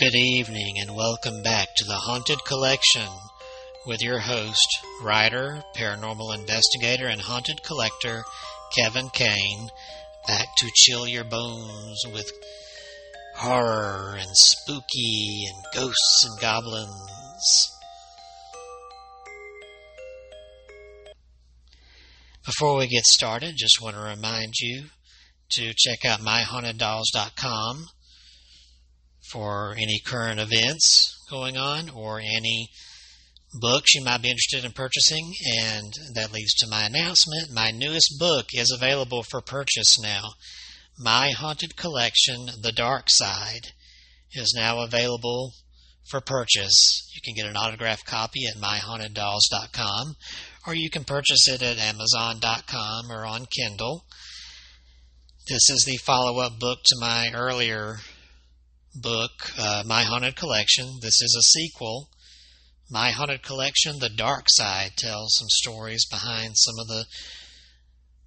Good evening and welcome back to the Haunted Collection with your host, writer, paranormal investigator, and haunted collector Kevin Kane. Back to chill your bones with horror and spooky and ghosts and goblins. Before we get started, just want to remind you to check out myhaunteddolls.com for any current events going on or any books you might be interested in purchasing. And that leads to my announcement. My newest book is available for purchase now. My Haunted Collection, The Dark Side, is now available for purchase. You can get an autographed copy at myhaunteddolls.com or you can purchase it at amazon.com or on Kindle. This is the follow up book to my earlier book, uh, My Haunted Collection. This is a sequel. My Haunted Collection, The Dark Side, tells some stories behind some of the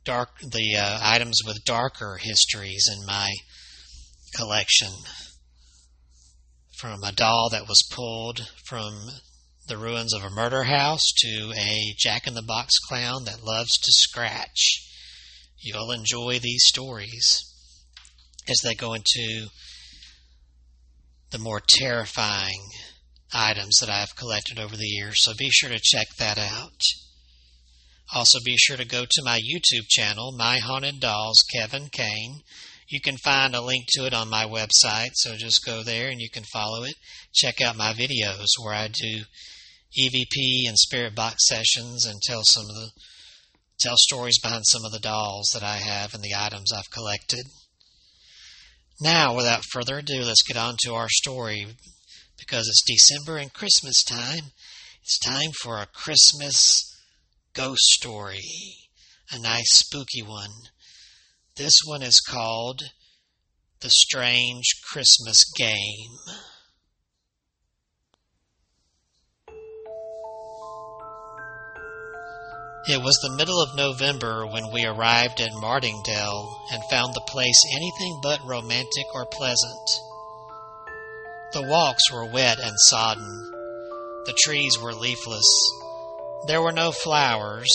dark, the uh, items with darker histories in my collection. From a doll that was pulled from the ruins of a murder house to a jack in the box clown that loves to scratch. You'll enjoy these stories as they go into the more terrifying items that I've collected over the years, so be sure to check that out. Also, be sure to go to my YouTube channel, My Haunted Dolls Kevin Kane. You can find a link to it on my website, so just go there and you can follow it. Check out my videos where I do EVP and spirit box sessions and tell some of the tell stories behind some of the dolls that I have and the items I've collected. Now, without further ado, let's get on to our story. Because it's December and Christmas time, it's time for a Christmas ghost story. A nice spooky one. This one is called The Strange Christmas Game. It was the middle of November when we arrived at Martingale and found the place anything but romantic or pleasant. The walks were wet and sodden. The trees were leafless. There were no flowers,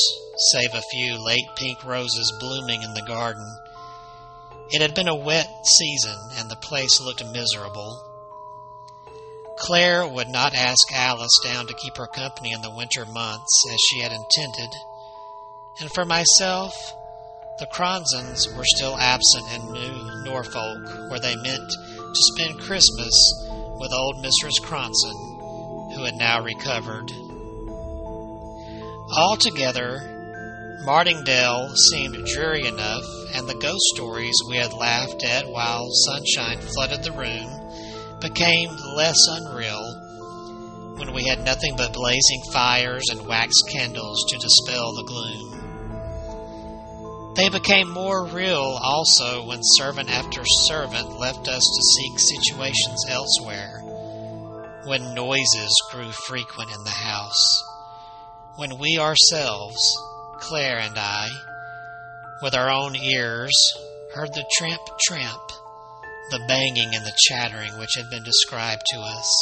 save a few late pink roses blooming in the garden. It had been a wet season and the place looked miserable. Claire would not ask Alice down to keep her company in the winter months as she had intended and for myself, the Cronsons were still absent in New Norfolk, where they meant to spend Christmas with old Mistress Cronson, who had now recovered. Altogether, Martingale seemed dreary enough, and the ghost stories we had laughed at while sunshine flooded the room became less unreal when we had nothing but blazing fires and wax candles to dispel the gloom. They became more real also when servant after servant left us to seek situations elsewhere, when noises grew frequent in the house, when we ourselves, Claire and I, with our own ears, heard the tramp tramp, the banging and the chattering which had been described to us.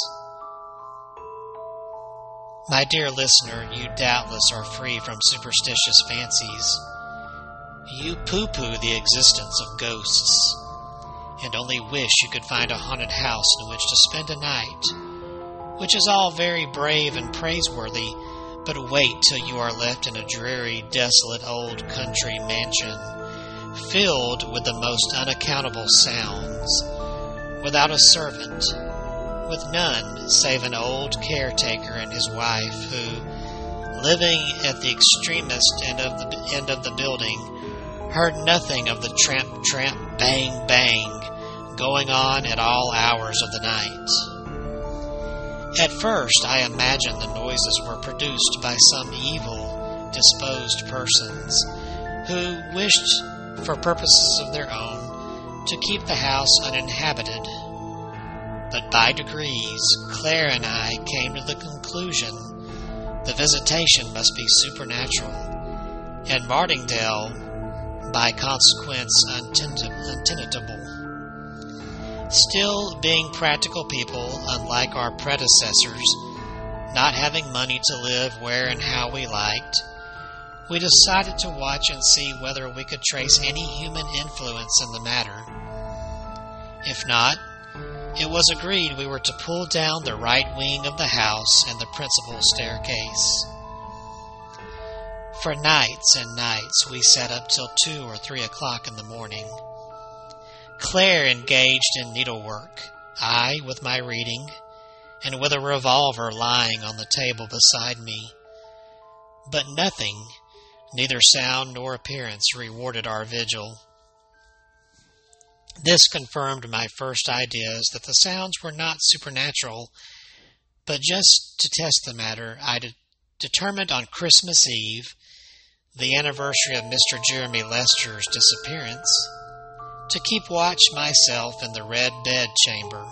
My dear listener, you doubtless are free from superstitious fancies you poo poo the existence of ghosts, and only wish you could find a haunted house in which to spend a night, which is all very brave and praiseworthy, but wait till you are left in a dreary, desolate old country mansion, filled with the most unaccountable sounds, without a servant, with none save an old caretaker and his wife, who, living at the extremest end of the end of the building, heard nothing of the tramp, tramp, bang, bang going on at all hours of the night. At first, I imagined the noises were produced by some evil disposed persons who wished, for purposes of their own, to keep the house uninhabited. But by degrees, Claire and I came to the conclusion the visitation must be supernatural, and Martingale by consequence untenable. Still, being practical people, unlike our predecessors, not having money to live where and how we liked, we decided to watch and see whether we could trace any human influence in the matter. If not, it was agreed we were to pull down the right wing of the house and the principal staircase. For nights and nights we sat up till two or three o'clock in the morning. Claire engaged in needlework, I with my reading, and with a revolver lying on the table beside me. But nothing, neither sound nor appearance, rewarded our vigil. This confirmed my first ideas that the sounds were not supernatural, but just to test the matter, I de- determined on Christmas Eve, the anniversary of Mr. Jeremy Lester's disappearance, to keep watch myself in the red bed chamber.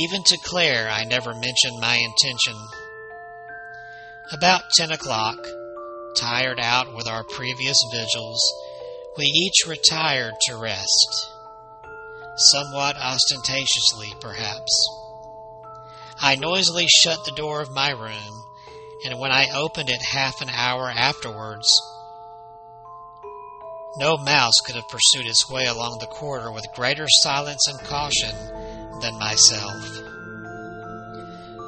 Even to Claire I never mentioned my intention. About ten o'clock, tired out with our previous vigils, we each retired to rest, somewhat ostentatiously, perhaps. I noisily shut the door of my room, and when I opened it half an hour afterwards, no mouse could have pursued its way along the corridor with greater silence and caution than myself.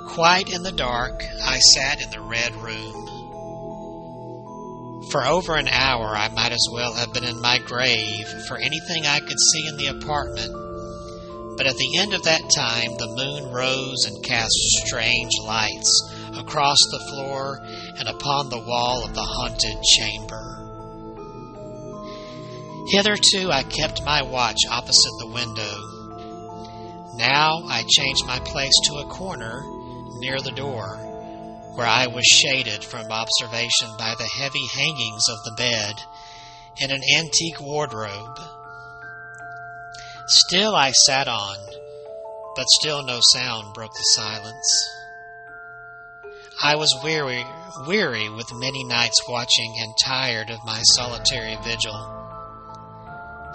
Quite in the dark, I sat in the red room. For over an hour, I might as well have been in my grave for anything I could see in the apartment. But at the end of that time, the moon rose and cast strange lights across the floor and upon the wall of the haunted chamber. Hitherto I kept my watch opposite the window. Now I changed my place to a corner near the door, where I was shaded from observation by the heavy hangings of the bed and an antique wardrobe. Still I sat on, but still no sound broke the silence. I was weary, weary with many nights watching and tired of my solitary vigil.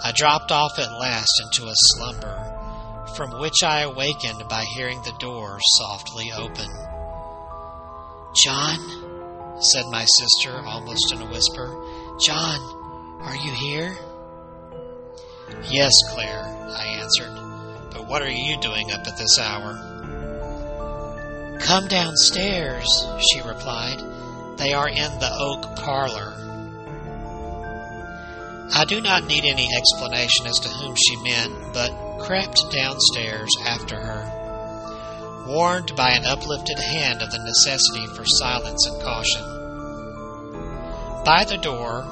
I dropped off at last into a slumber, from which I awakened by hearing the door softly open. John, said my sister almost in a whisper, John, are you here? Yes, Claire, I answered, but what are you doing up at this hour? Come downstairs, she replied. They are in the oak parlor. I do not need any explanation as to whom she meant, but crept downstairs after her, warned by an uplifted hand of the necessity for silence and caution. By the door,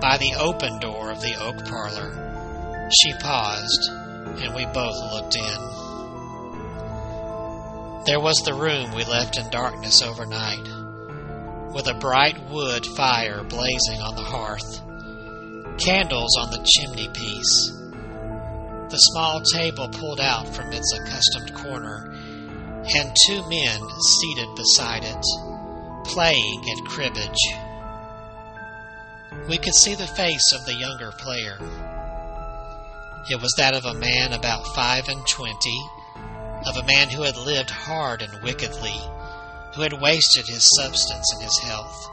by the open door of the oak parlor, she paused, and we both looked in. There was the room we left in darkness overnight, with a bright wood fire blazing on the hearth candles on the chimney piece, the small table pulled out from its accustomed corner, and two men seated beside it, playing at cribbage. We could see the face of the younger player. It was that of a man about five and twenty, of a man who had lived hard and wickedly, who had wasted his substance and his health,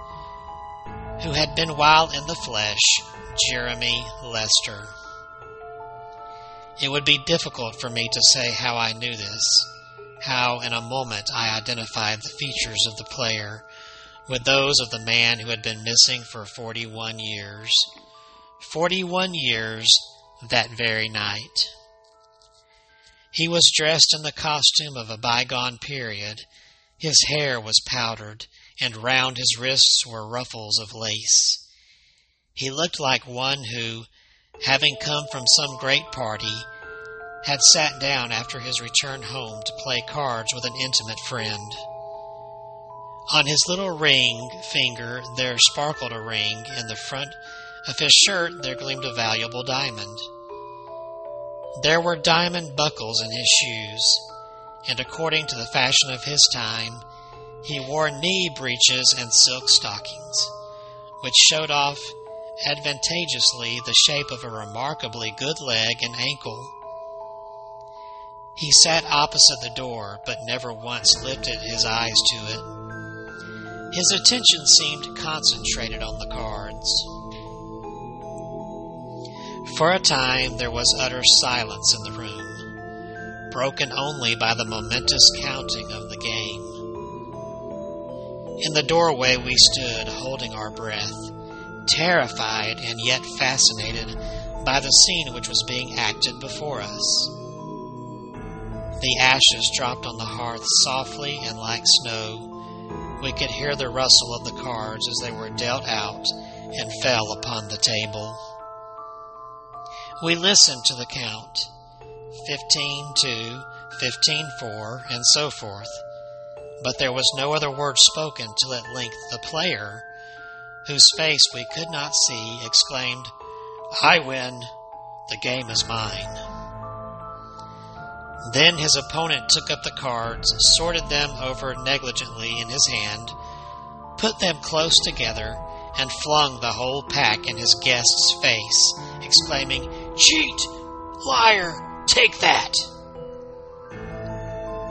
who had been while in the flesh Jeremy Lester. It would be difficult for me to say how I knew this, how in a moment I identified the features of the player with those of the man who had been missing for 41 years. 41 years that very night. He was dressed in the costume of a bygone period. His hair was powdered, and round his wrists were ruffles of lace. He looked like one who, having come from some great party, had sat down after his return home to play cards with an intimate friend. On his little ring finger there sparkled a ring. In the front of his shirt there gleamed a valuable diamond. There were diamond buckles in his shoes, and according to the fashion of his time, he wore knee breeches and silk stockings, which showed off advantageously the shape of a remarkably good leg and ankle. He sat opposite the door, but never once lifted his eyes to it. His attention seemed concentrated on the cards. For a time there was utter silence in the room, broken only by the momentous counting of the game. In the doorway we stood, holding our breath, terrified and yet fascinated by the scene which was being acted before us. The ashes dropped on the hearth softly and like snow. We could hear the rustle of the cards as they were dealt out and fell upon the table. We listened to the count. 15 2, 15 4, and so forth, but there was no other word spoken till at length the player, whose face we could not see, exclaimed, I win, the game is mine. Then his opponent took up the cards, sorted them over negligently in his hand, put them close together, and flung the whole pack in his guest's face, exclaiming, Cheat! Liar! Take that!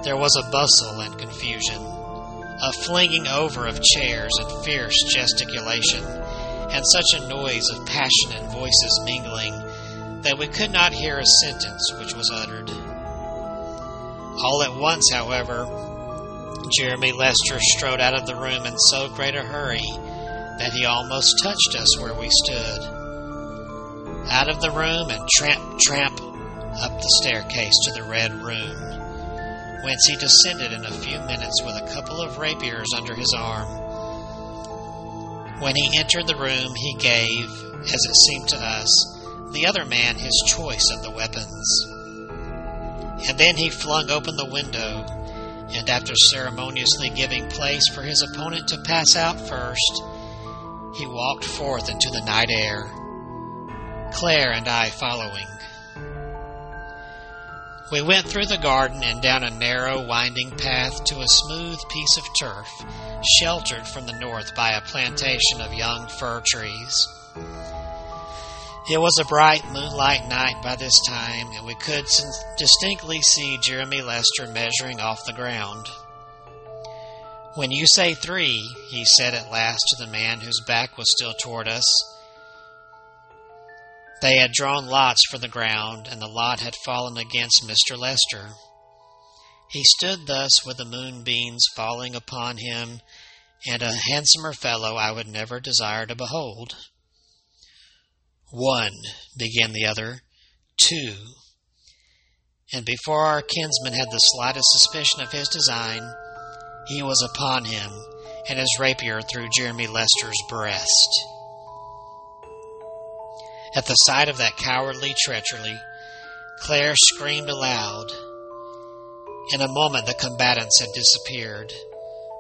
There was a bustle and confusion, a flinging over of chairs and fierce gesticulation, and such a noise of passionate voices mingling that we could not hear a sentence which was uttered. All at once, however, Jeremy Lester strode out of the room in so great a hurry that he almost touched us where we stood. Out of the room and tramp, tramp up the staircase to the Red Room, whence he descended in a few minutes with a couple of rapiers under his arm. When he entered the room, he gave, as it seemed to us, the other man his choice of the weapons. And then he flung open the window, and after ceremoniously giving place for his opponent to pass out first, he walked forth into the night air, Claire and I following. We went through the garden and down a narrow, winding path to a smooth piece of turf, sheltered from the north by a plantation of young fir trees. It was a bright moonlight night by this time, and we could distinctly see Jeremy Lester measuring off the ground. When you say three, he said at last to the man whose back was still toward us. They had drawn lots for the ground, and the lot had fallen against Mr. Lester. He stood thus with the moonbeams falling upon him, and a handsomer fellow I would never desire to behold. One, began the other. Two. And before our kinsman had the slightest suspicion of his design, he was upon him, and his rapier through Jeremy Lester's breast. At the sight of that cowardly treachery, Claire screamed aloud. In a moment the combatants had disappeared.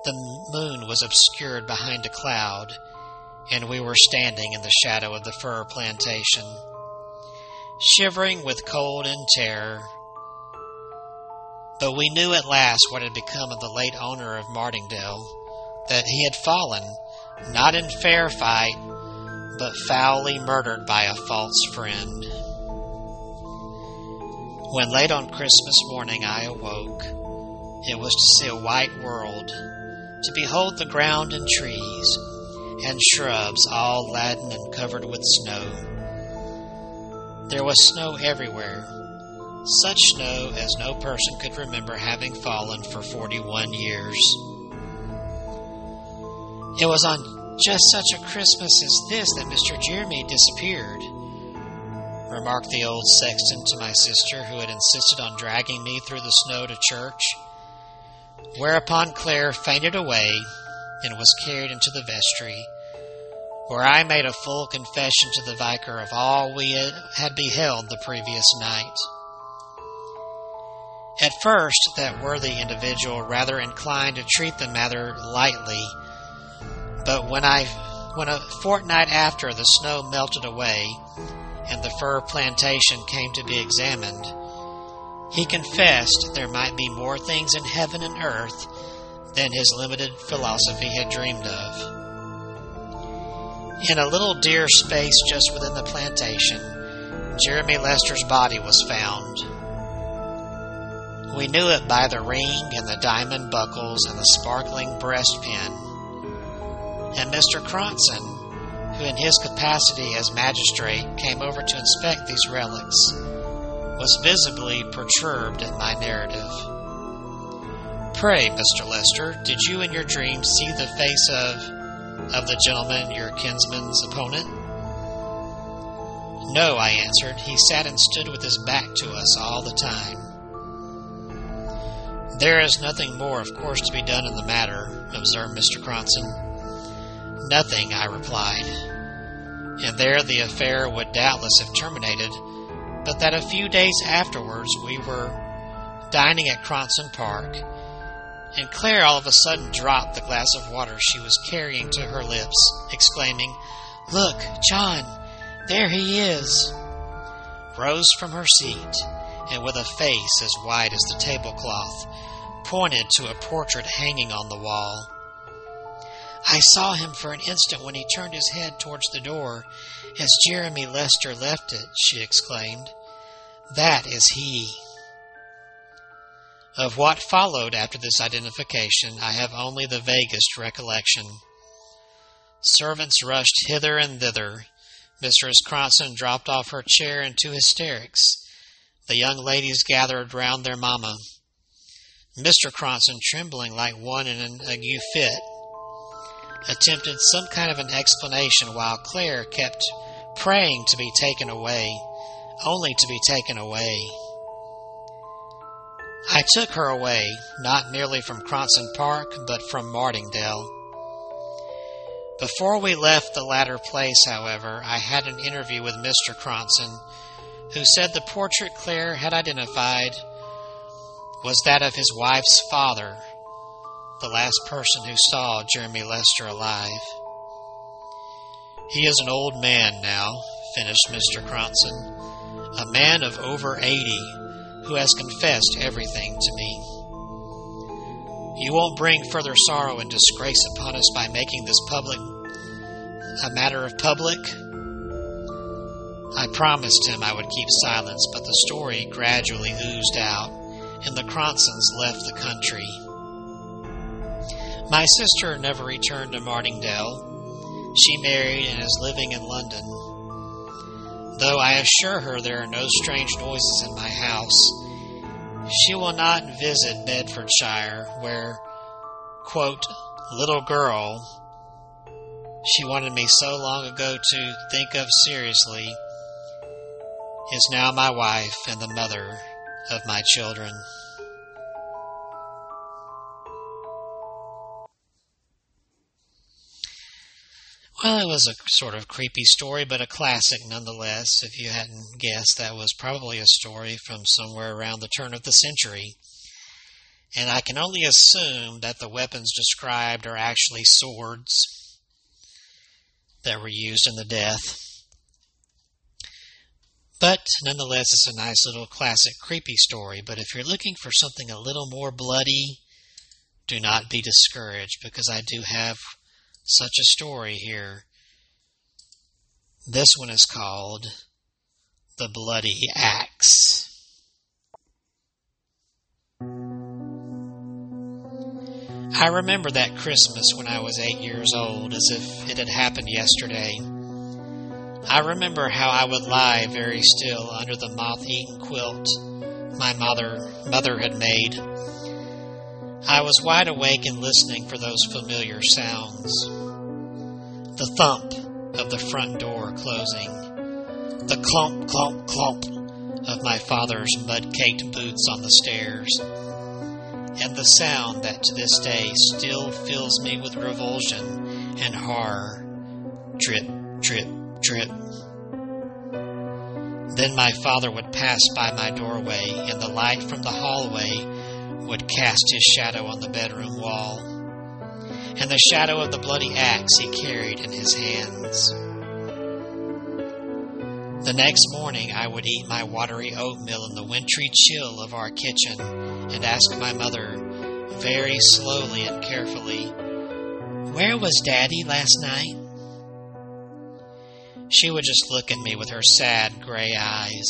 The moon was obscured behind a cloud, and we were standing in the shadow of the fir plantation, shivering with cold and terror. But we knew at last what had become of the late owner of Martingale, that he had fallen, not in fair fight, but foully murdered by a false friend. When late on Christmas morning I awoke, it was to see a white world, to behold the ground and trees, and shrubs all laden and covered with snow. There was snow everywhere, such snow as no person could remember having fallen for 41 years. It was on just such a Christmas as this that Mr. Jeremy disappeared, remarked the old sexton to my sister, who had insisted on dragging me through the snow to church. Whereupon Claire fainted away and was carried into the vestry, where I made a full confession to the vicar of all we had beheld the previous night. At first, that worthy individual rather inclined to treat the matter lightly, but when I, when a fortnight after the snow melted away and the fir plantation came to be examined, he confessed there might be more things in heaven and earth than his limited philosophy had dreamed of. In a little deer space just within the plantation, Jeremy Lester's body was found. We knew it by the ring and the diamond buckles and the sparkling breastpin. And Mr. Cronson, who in his capacity as magistrate came over to inspect these relics, was visibly perturbed at my narrative. Pray, Mr. Lester, did you in your dream see the face of of the gentleman, your kinsman's opponent? No, I answered. He sat and stood with his back to us all the time. There is nothing more, of course, to be done in the matter, observed Mr. Cronson. Nothing, I replied. And there the affair would doubtless have terminated, but that a few days afterwards we were dining at Cronson Park, and Claire all of a sudden dropped the glass of water she was carrying to her lips, exclaiming, Look, John, there he is! Rose from her seat, and with a face as white as the tablecloth, pointed to a portrait hanging on the wall. I saw him for an instant when he turned his head towards the door as Jeremy Lester left it, she exclaimed. That is he. Of what followed after this identification, I have only the vaguest recollection. Servants rushed hither and thither. Mrs. Cronson dropped off her chair into hysterics. The young ladies gathered round their mamma. Mr. Cronson, trembling like one in an ague fit, attempted some kind of an explanation while Claire kept praying to be taken away, only to be taken away. I took her away, not merely from Cronson Park, but from Martingdale. Before we left the latter place, however, I had an interview with Mr. Cronson, who said the portrait Claire had identified was that of his wife's father, the last person who saw Jeremy Lester alive. He is an old man now, finished Mr. Cronson, a man of over eighty who has confessed everything to me. You won't bring further sorrow and disgrace upon us by making this public a matter of public? I promised him I would keep silence, but the story gradually oozed out, and the Cronsons left the country. My sister never returned to Martingdale. She married and is living in London. Though I assure her there are no strange noises in my house, she will not visit Bedfordshire, where, quote, little girl, she wanted me so long ago to think of seriously, is now my wife and the mother of my children. Well, it was a sort of creepy story, but a classic nonetheless. If you hadn't guessed, that was probably a story from somewhere around the turn of the century. And I can only assume that the weapons described are actually swords that were used in the death. But nonetheless, it's a nice little classic creepy story. But if you're looking for something a little more bloody, do not be discouraged because I do have such a story here. This one is called The Bloody Axe. I remember that Christmas when I was eight years old as if it had happened yesterday. I remember how I would lie very still under the moth eaten quilt my mother, mother had made I was wide awake and listening for those familiar sounds. The thump of the front door closing, the clomp, clomp, clomp of my father's mud caked boots on the stairs, and the sound that to this day still fills me with revulsion and horror drip, drip, drip. Then my father would pass by my doorway, and the light from the hallway would cast his shadow on the bedroom wall, and the shadow of the bloody axe he carried in his hands. The next morning I would eat my watery oatmeal in the wintry chill of our kitchen and ask my mother, very slowly and carefully, Where was Daddy last night? She would just look at me with her sad gray eyes.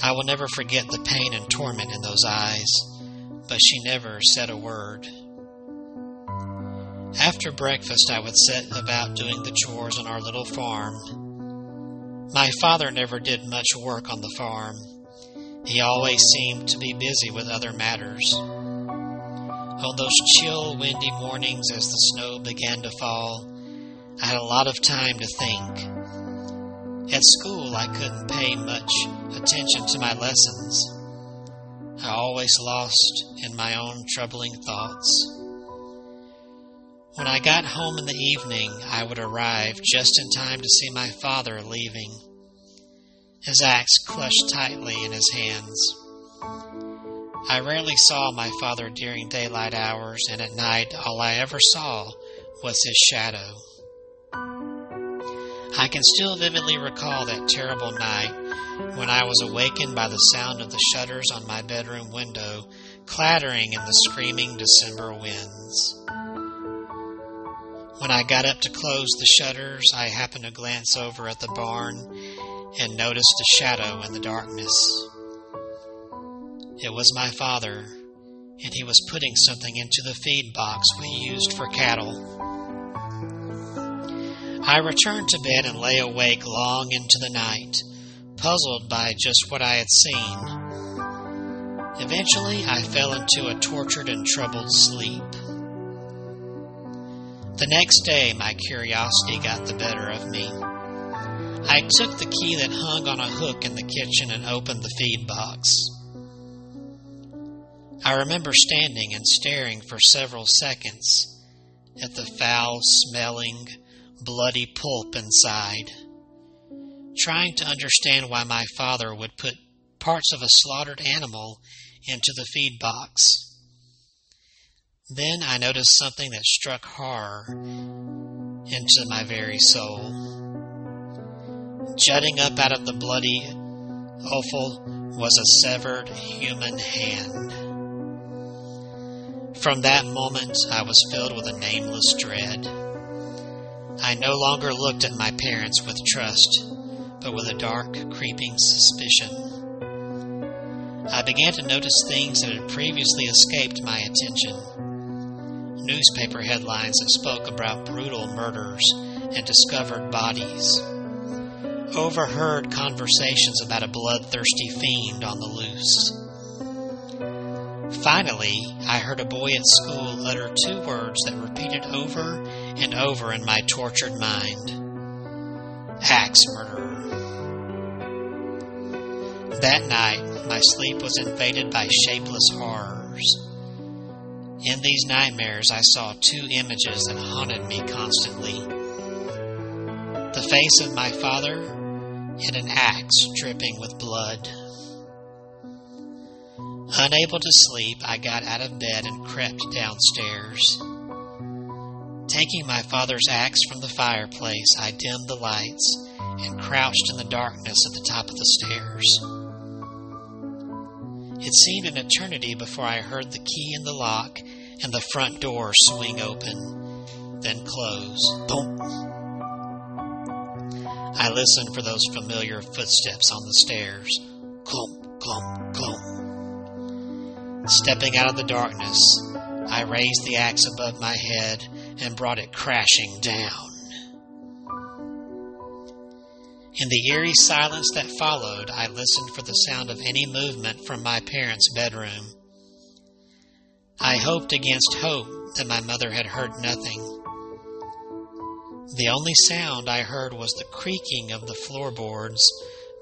I will never forget the pain and torment in those eyes, but she never said a word. After breakfast, I would set about doing the chores on our little farm. My father never did much work on the farm. He always seemed to be busy with other matters. On those chill, windy mornings as the snow began to fall, I had a lot of time to think. At school, I couldn't pay much attention to my lessons. I always lost in my own troubling thoughts. When I got home in the evening, I would arrive just in time to see my father leaving, his axe clutched tightly in his hands. I rarely saw my father during daylight hours, and at night all I ever saw was his shadow. I can still vividly recall that terrible night when I was awakened by the sound of the shutters on my bedroom window clattering in the screaming December winds. When I got up to close the shutters, I happened to glance over at the barn and noticed a shadow in the darkness. It was my father, and he was putting something into the feed box we used for cattle. I returned to bed and lay awake long into the night, puzzled by just what I had seen. Eventually, I fell into a tortured and troubled sleep. The next day, my curiosity got the better of me. I took the key that hung on a hook in the kitchen and opened the feed box. I remember standing and staring for several seconds at the foul smelling, bloody pulp inside, trying to understand why my father would put parts of a slaughtered animal into the feed box. Then I noticed something that struck horror into my very soul. Jutting up out of the bloody offal was a severed human hand. From that moment, I was filled with a nameless dread. I no longer looked at my parents with trust, but with a dark, creeping suspicion. I began to notice things that had previously escaped my attention newspaper headlines that spoke about brutal murders and discovered bodies, overheard conversations about a bloodthirsty fiend on the loose. Finally, I heard a boy at school utter two words that repeated over and over in my tortured mind axe murderer. That night, my sleep was invaded by shapeless horrors. In these nightmares, I saw two images that haunted me constantly the face of my father and an axe dripping with blood. Unable to sleep, I got out of bed and crept downstairs. Taking my father's axe from the fireplace, I dimmed the lights and crouched in the darkness at the top of the stairs. It seemed an eternity before I heard the key in the lock and the front door swing open, then close. Boom! I listened for those familiar footsteps on the stairs. Clump, clump, clump. Stepping out of the darkness, I raised the axe above my head and brought it crashing down. In the eerie silence that followed, I listened for the sound of any movement from my parents' bedroom. I hoped against hope that my mother had heard nothing. The only sound I heard was the creaking of the floorboards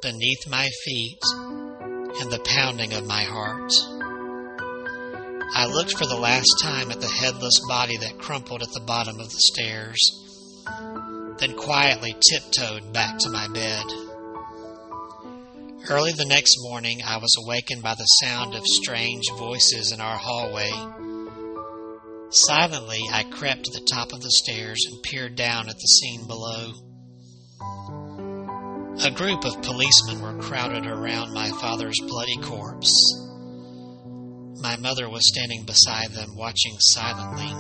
beneath my feet and the pounding of my heart. I looked for the last time at the headless body that crumpled at the bottom of the stairs, then quietly tiptoed back to my bed. Early the next morning, I was awakened by the sound of strange voices in our hallway. Silently, I crept to the top of the stairs and peered down at the scene below. A group of policemen were crowded around my father's bloody corpse. My mother was standing beside them, watching silently.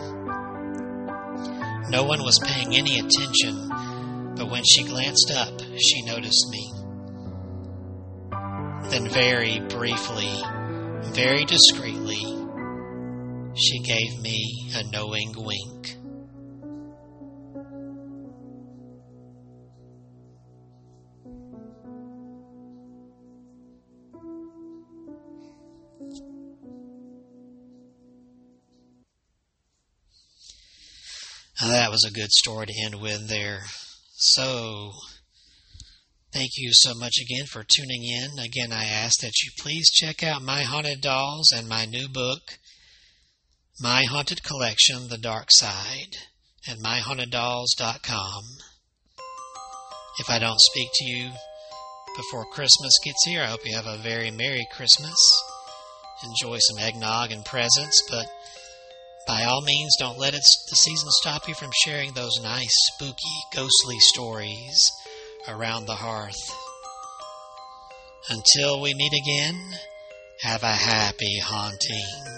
No one was paying any attention, but when she glanced up, she noticed me. Then, very briefly, very discreetly, she gave me a knowing wink. Now, that was a good story to end with there. So, thank you so much again for tuning in. Again, I ask that you please check out My Haunted Dolls and my new book, My Haunted Collection, The Dark Side, at myhaunteddolls.com. If I don't speak to you before Christmas gets here, I hope you have a very Merry Christmas. Enjoy some eggnog and presents, but by all means, don't let it, the season stop you from sharing those nice, spooky, ghostly stories around the hearth. Until we meet again, have a happy haunting.